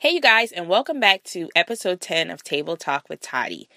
Hey, you guys, and welcome back to episode 10 of Table Talk with Toddy.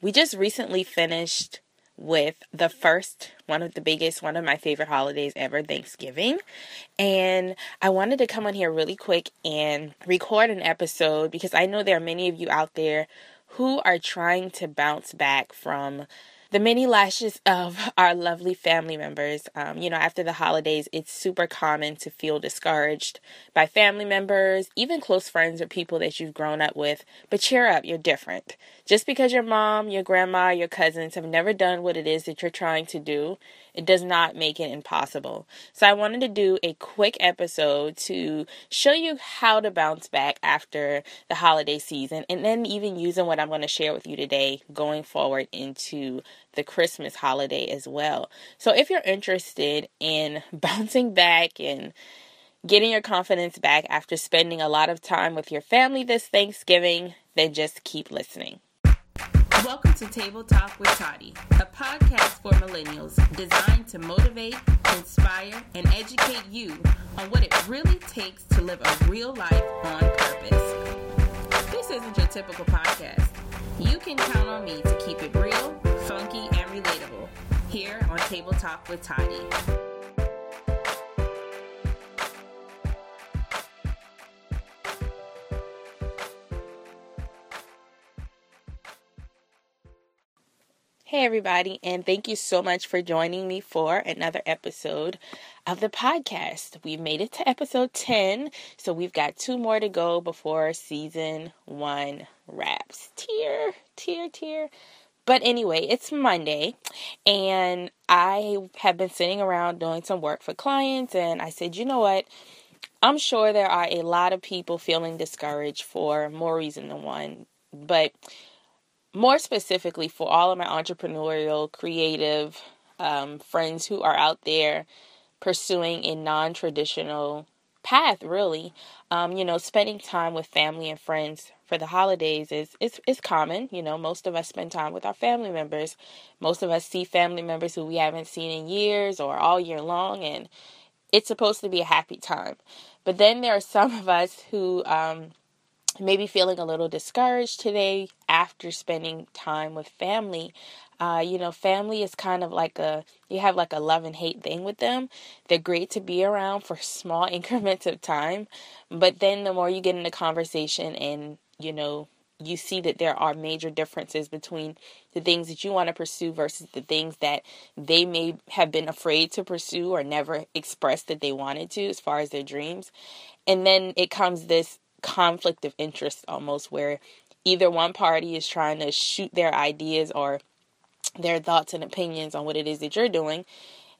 We just recently finished with the first, one of the biggest, one of my favorite holidays ever, Thanksgiving. And I wanted to come on here really quick and record an episode because I know there are many of you out there who are trying to bounce back from the many lashes of our lovely family members. Um, you know, after the holidays, it's super common to feel discouraged by family members, even close friends or people that you've grown up with. But cheer up, you're different. Just because your mom, your grandma, your cousins have never done what it is that you're trying to do, it does not make it impossible. So I wanted to do a quick episode to show you how to bounce back after the holiday season and then even using what I'm going to share with you today going forward into the Christmas holiday as well. So if you're interested in bouncing back and getting your confidence back after spending a lot of time with your family this Thanksgiving, then just keep listening. Welcome to Table Talk with Toddy, a podcast for millennials designed to motivate, inspire, and educate you on what it really takes to live a real life on purpose. This isn't your typical podcast. You can count on me to keep it real, funky, and relatable here on Table Talk with Toddy. Hey, everybody, and thank you so much for joining me for another episode of the podcast. We've made it to episode 10, so we've got two more to go before season one wraps. Tear, tear, tear. But anyway, it's Monday, and I have been sitting around doing some work for clients, and I said, you know what? I'm sure there are a lot of people feeling discouraged for more reason than one, but more specifically for all of my entrepreneurial, creative um, friends who are out there pursuing a non traditional path, really. Um, you know, spending time with family and friends for the holidays is, is is common. You know, most of us spend time with our family members. Most of us see family members who we haven't seen in years or all year long, and it's supposed to be a happy time. But then there are some of us who um, maybe feeling a little discouraged today after spending time with family. Uh, you know, family is kind of like a, you have like a love and hate thing with them. They're great to be around for small increments of time, but then the more you get into conversation and, you know, you see that there are major differences between the things that you want to pursue versus the things that they may have been afraid to pursue or never expressed that they wanted to as far as their dreams. And then it comes this conflict of interest almost where either one party is trying to shoot their ideas or their thoughts and opinions on what it is that you're doing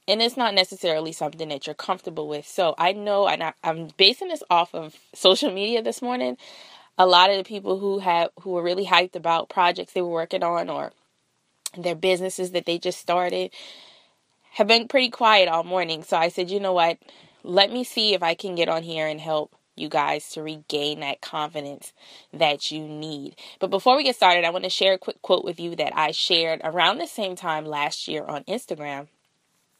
and it's not necessarily something that you're comfortable with. So i know and I, i'm basing this off of social media this morning a lot of the people who have who were really hyped about projects they were working on or their businesses that they just started have been pretty quiet all morning. So i said you know what? Let me see if i can get on here and help you guys to regain that confidence that you need. But before we get started, I want to share a quick quote with you that I shared around the same time last year on Instagram.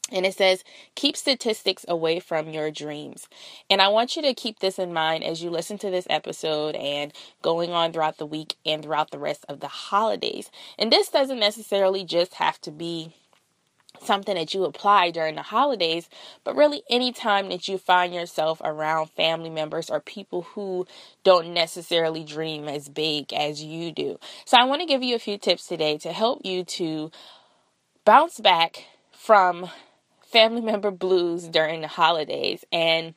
And it says, keep statistics away from your dreams. And I want you to keep this in mind as you listen to this episode and going on throughout the week and throughout the rest of the holidays. And this doesn't necessarily just have to be something that you apply during the holidays, but really any time that you find yourself around family members or people who don't necessarily dream as big as you do. So I want to give you a few tips today to help you to bounce back from family member blues during the holidays and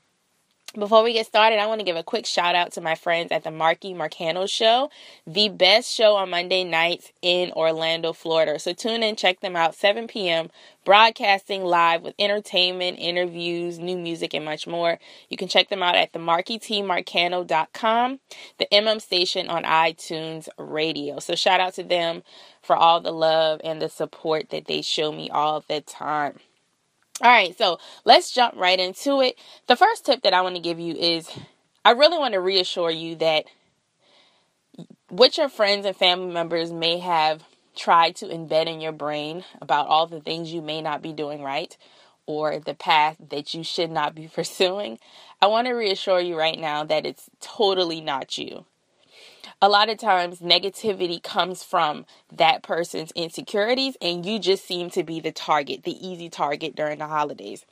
before we get started, I want to give a quick shout out to my friends at the Marky Marcano Show, the best show on Monday nights in Orlando, Florida. So tune in, check them out, 7 p.m., broadcasting live with entertainment, interviews, new music, and much more. You can check them out at the markytmarcano.com, the MM station on iTunes Radio. So shout out to them for all the love and the support that they show me all the time. All right, so let's jump right into it. The first tip that I want to give you is I really want to reassure you that what your friends and family members may have tried to embed in your brain about all the things you may not be doing right or the path that you should not be pursuing, I want to reassure you right now that it's totally not you. A lot of times negativity comes from that person's insecurities, and you just seem to be the target, the easy target during the holidays.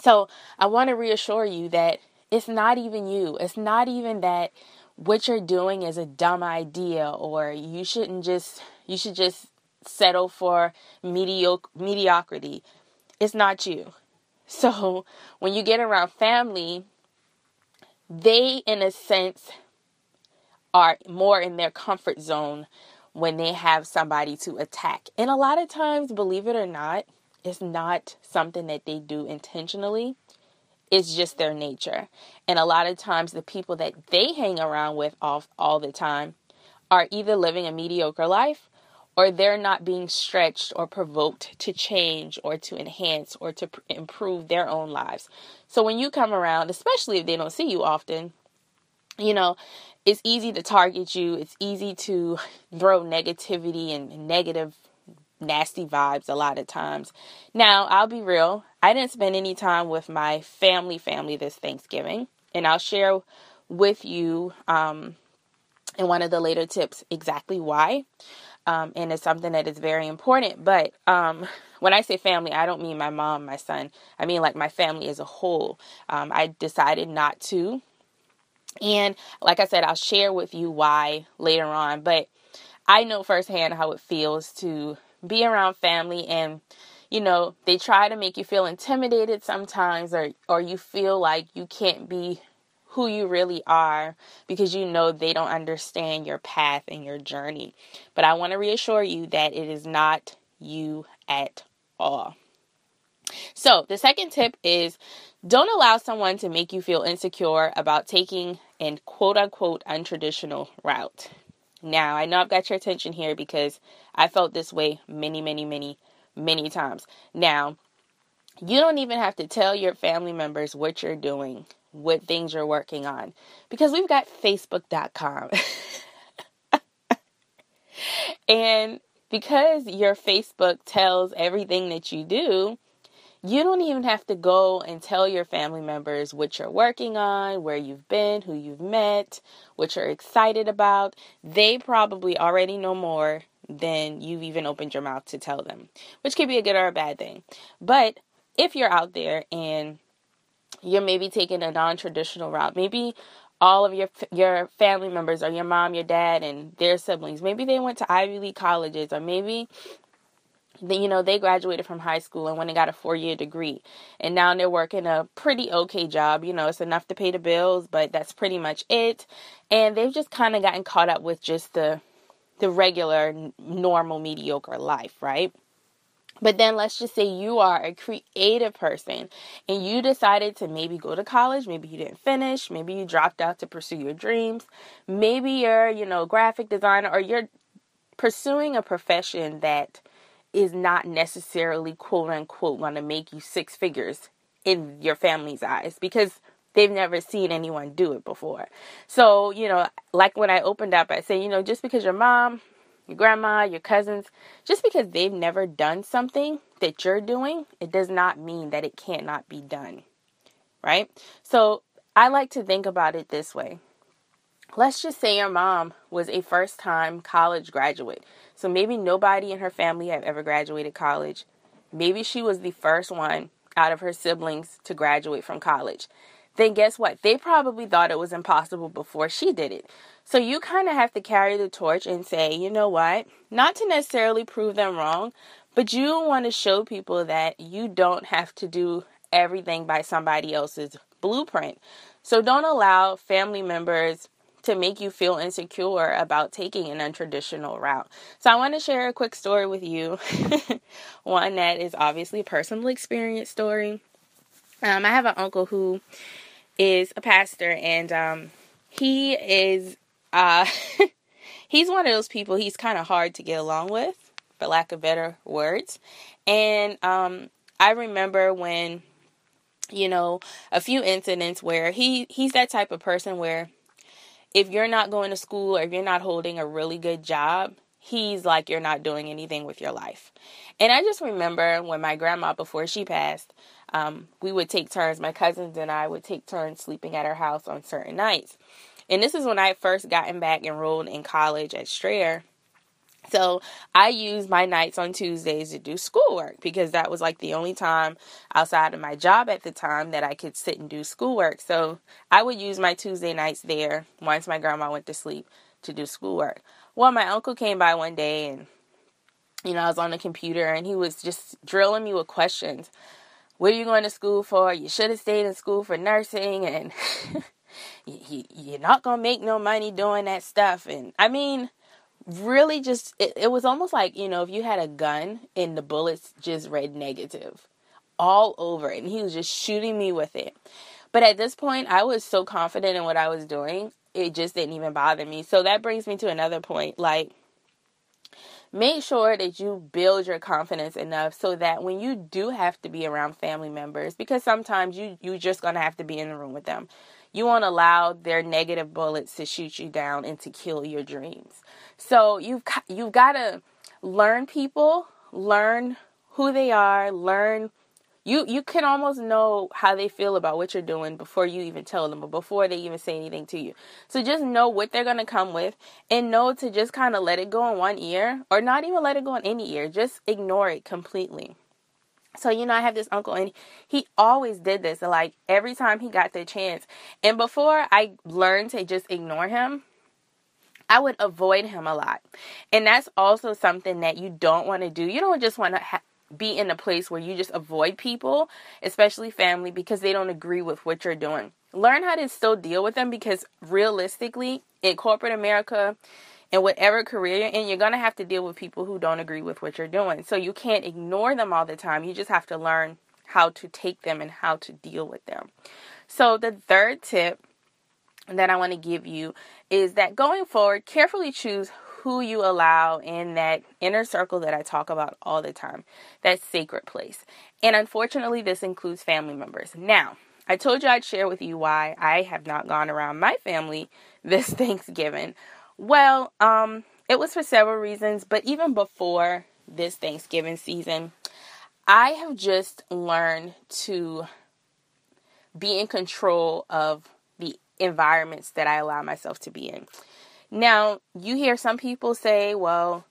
So, I want to reassure you that it's not even you. It's not even that what you're doing is a dumb idea or you shouldn't just you should just settle for mediocre mediocrity. It's not you. So, when you get around family, they in a sense are more in their comfort zone when they have somebody to attack. And a lot of times, believe it or not, it's not something that they do intentionally. It's just their nature. And a lot of times, the people that they hang around with all, all the time are either living a mediocre life or they're not being stretched or provoked to change or to enhance or to pr- improve their own lives. So when you come around, especially if they don't see you often, you know, it's easy to target you. It's easy to throw negativity and negative, nasty vibes a lot of times. Now, I'll be real. I didn't spend any time with my family family this Thanksgiving, and I'll share with you um, in one of the later tips exactly why. Um, and it's something that is very important. But um, when I say family, I don't mean my mom, my son. I mean like my family as a whole. Um, I decided not to and like I said, I'll share with you why later on. But I know firsthand how it feels to be around family and you know, they try to make you feel intimidated sometimes or or you feel like you can't be who you really are because you know they don't understand your path and your journey. But I want to reassure you that it is not you at all. So, the second tip is don't allow someone to make you feel insecure about taking an quote unquote untraditional route. Now, I know I've got your attention here because I felt this way many, many, many, many times. Now, you don't even have to tell your family members what you're doing, what things you're working on, because we've got Facebook.com. and because your Facebook tells everything that you do, you don't even have to go and tell your family members what you're working on, where you've been, who you've met, what you're excited about. They probably already know more than you've even opened your mouth to tell them, which could be a good or a bad thing. But if you're out there and you're maybe taking a non-traditional route, maybe all of your your family members or your mom, your dad and their siblings, maybe they went to Ivy League colleges or maybe you know they graduated from high school and went and got a four year degree. And now they're working a pretty okay job. You know it's enough to pay the bills but that's pretty much it. And they've just kind of gotten caught up with just the the regular normal mediocre life right? But then let's just say you are a creative person and you decided to maybe go to college, maybe you didn't finish, maybe you dropped out to pursue your dreams, maybe you're, you know, graphic designer or you're pursuing a profession that is not necessarily quote unquote going to make you six figures in your family's eyes because they've never seen anyone do it before. So, you know, like when I opened up, I say, you know, just because your mom, your grandma, your cousins, just because they've never done something that you're doing, it does not mean that it cannot be done. Right? So, I like to think about it this way. Let's just say your mom was a first time college graduate. So maybe nobody in her family have ever graduated college. Maybe she was the first one out of her siblings to graduate from college. Then guess what? They probably thought it was impossible before she did it. So you kind of have to carry the torch and say, you know what? Not to necessarily prove them wrong, but you want to show people that you don't have to do everything by somebody else's blueprint. So don't allow family members to make you feel insecure about taking an untraditional route. So I want to share a quick story with you. One that is obviously a personal experience story. Um, I have an uncle who is a pastor, and um, he is uh, he's one of those people. He's kind of hard to get along with, for lack of better words. And um, I remember when you know a few incidents where he he's that type of person where if you're not going to school or if you're not holding a really good job, he's like you're not doing anything with your life. And I just remember when my grandma, before she passed, um, we would take turns, my cousins and I would take turns sleeping at her house on certain nights. And this is when I first gotten back enrolled in college at Strayer. So I used my nights on Tuesdays to do schoolwork because that was like the only time outside of my job at the time that I could sit and do schoolwork. So I would use my Tuesday nights there once my grandma went to sleep to do schoolwork. Well, my uncle came by one day and you know, I was on the computer and he was just drilling me with questions. What are you going to school for? You should have stayed in school for nursing and you're not going to make no money doing that stuff. And I mean, really just it, it was almost like you know if you had a gun and the bullets just read negative all over and he was just shooting me with it. But at this point i was so confident in what i was doing it just didn't even bother me. So that brings me to another point like make sure that you build your confidence enough so that when you do have to be around family members because sometimes you you're just to have to be in the room with them you won't allow their negative bullets to shoot you down and to kill your dreams. So you've you've got to learn people, learn who they are, learn you you can almost know how they feel about what you're doing before you even tell them or before they even say anything to you. So just know what they're going to come with and know to just kind of let it go in one ear or not even let it go in any ear. Just ignore it completely. So, you know, I have this uncle and he always did this. like every time he got the chance. And before I learned to just ignore him, I would avoid him a lot. And that's also something that you don't want to do. You don't just want to ha- be in a place where you just avoid people, especially family, because they don't agree with what you're doing. Learn how to still deal with them because realistically, in corporate America, in whatever career you're in, you're going to have to deal with people who don't agree with what you're doing. So you can't ignore them all the time. You just have to learn how to take them and how to deal with them. So the third tip that I want to give you is that going forward, carefully choose who you allow in that inner circle that I talk about all the time, that sacred place. And unfortunately, this includes family members. Now, I told you I'd share with you why I have not gone around my family this Thanksgiving. Well, um, it was for several reasons, but even before this Thanksgiving season, I have just learned to be in control of the environments that I allow myself to be in. Now, you hear some people say, well,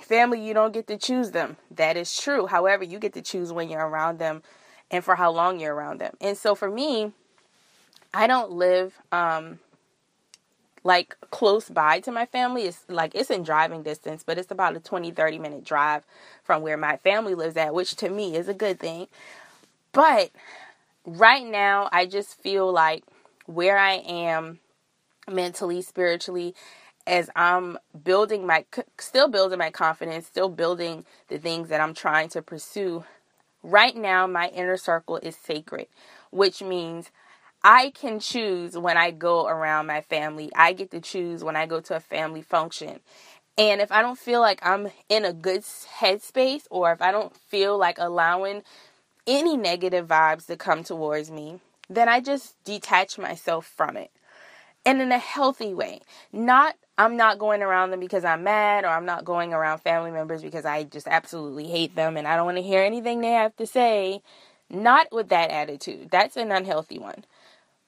family, you don't get to choose them. That is true. However, you get to choose when you're around them and for how long you're around them. And so for me, I don't live um, like close by to my family. It's like it's in driving distance, but it's about a 20 30 minute drive from where my family lives at, which to me is a good thing. But right now, I just feel like where I am mentally, spiritually, as I'm building my, still building my confidence, still building the things that I'm trying to pursue. Right now, my inner circle is sacred, which means I can choose when I go around my family. I get to choose when I go to a family function. And if I don't feel like I'm in a good headspace or if I don't feel like allowing any negative vibes to come towards me, then I just detach myself from it. And in a healthy way. Not I'm not going around them because I'm mad or I'm not going around family members because I just absolutely hate them and I don't want to hear anything they have to say. Not with that attitude. That's an unhealthy one.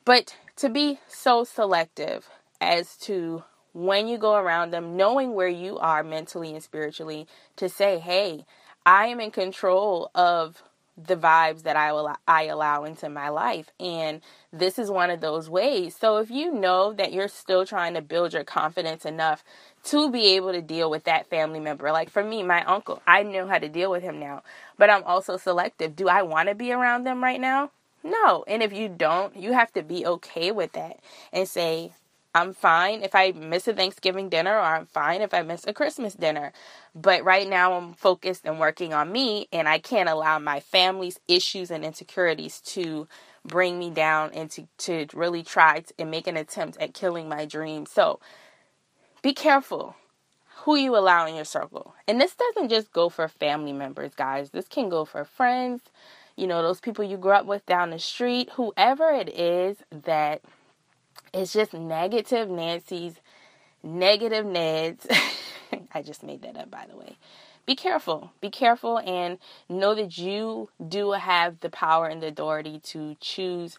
But to be so selective as to when you go around them, knowing where you are mentally and spiritually, to say, hey, I am in control of the vibes that I will I allow into my life and this is one of those ways. So if you know that you're still trying to build your confidence enough to be able to deal with that family member. Like for me, my uncle, I know how to deal with him now, but I'm also selective. Do I want to be around them right now? No. And if you don't, you have to be okay with that and say, I'm fine if I miss a Thanksgiving dinner or I'm fine if I miss a Christmas dinner. But right now I'm focused and working on me and I can't allow my family's issues and insecurities to bring me down and to, to really try to, and make an attempt at killing my dreams. So be careful who you allow in your circle. And this doesn't just go for family members, guys. This can go for friends, you know, those people you grew up with down the street, whoever it is that is just negative Nancy's, negative Ned's. I just made that up, by the way. Be careful. Be careful and know that you do have the power and the authority to choose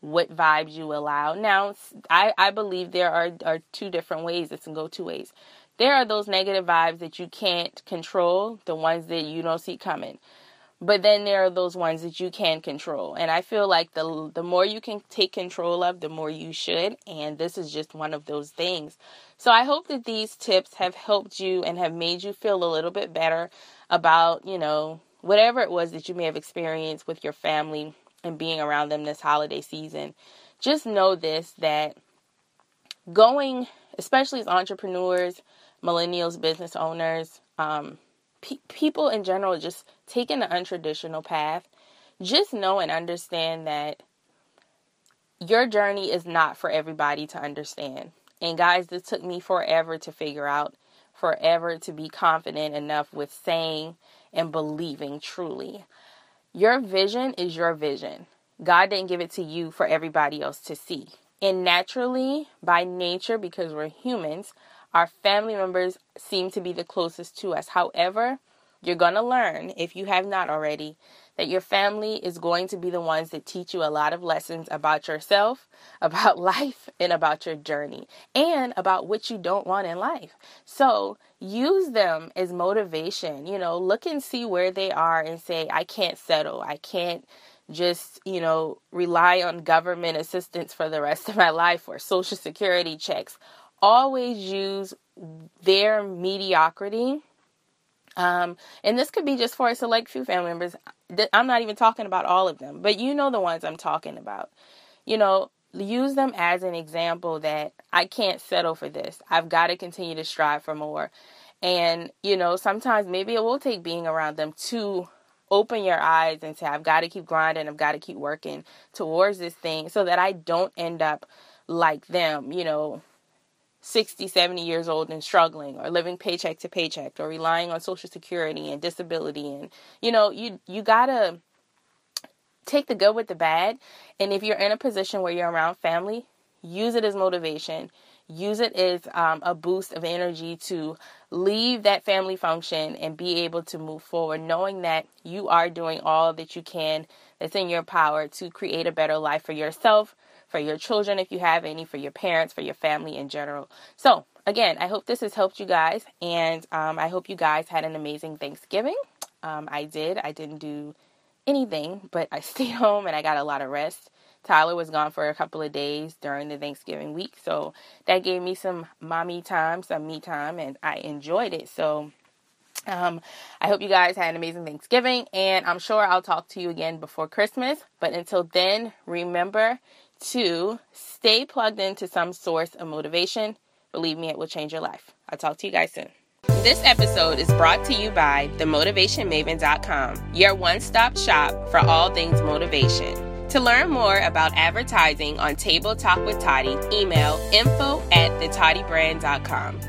what vibes you allow. Now, I, I believe there are, are two different ways. It can go two ways. There are those negative vibes that you can't control, the ones that you don't see coming. But then there are those ones that you can control. And I feel like the the more you can take control of, the more you should, and this is just one of those things. So I hope that these tips have helped you and have made you feel a little bit better about, you know, whatever it was that you may have experienced with your family and being around them this holiday season, just know this that going, especially as entrepreneurs, millennials, business owners, um, pe- people in general, just taking the untraditional path, just know and understand that your journey is not for everybody to understand. And guys, this took me forever to figure out, forever to be confident enough with saying and believing truly. Your vision is your vision. God didn't give it to you for everybody else to see. And naturally, by nature, because we're humans, our family members seem to be the closest to us. However, you're going to learn, if you have not already, that your family is going to be the ones that teach you a lot of lessons about yourself, about life, and about your journey, and about what you don't want in life. So use them as motivation. You know, look and see where they are and say, I can't settle. I can't just, you know, rely on government assistance for the rest of my life or social security checks. Always use their mediocrity. Um, and this could be just for a select few family members. I'm not even talking about all of them, but you know the ones I'm talking about. You know, use them as an example that I can't settle for this. I've got to continue to strive for more. And, you know, sometimes maybe it will take being around them to open your eyes and say, I've got to keep grinding, I've got to keep working towards this thing so that I don't end up like them, you know, 60, 70 years old and struggling or living paycheck to paycheck or relying on social security and disability and you know, you you got to take the good with the bad and if you're in a position where you're around family, use it as motivation. Use it as um, a boost of energy to leave that family function and be able to move forward, knowing that you are doing all that you can that's in your power to create a better life for yourself, for your children, if you have any, for your parents, for your family in general. So, again, I hope this has helped you guys, and um, I hope you guys had an amazing Thanksgiving. Um, I did. I didn't do anything, but I stayed home and I got a lot of rest. Tyler was gone for a couple of days during the Thanksgiving week, so that gave me some mommy time, some me time, and I enjoyed it. So, um, I hope you guys had an amazing Thanksgiving, and I'm sure I'll talk to you again before Christmas. But until then, remember to stay plugged into some source of motivation. Believe me, it will change your life. I'll talk to you guys soon. This episode is brought to you by themotivationmaven.com, your one stop shop for all things motivation. To learn more about advertising on Table Talk with Toddy, email info at thetoddybrand.com.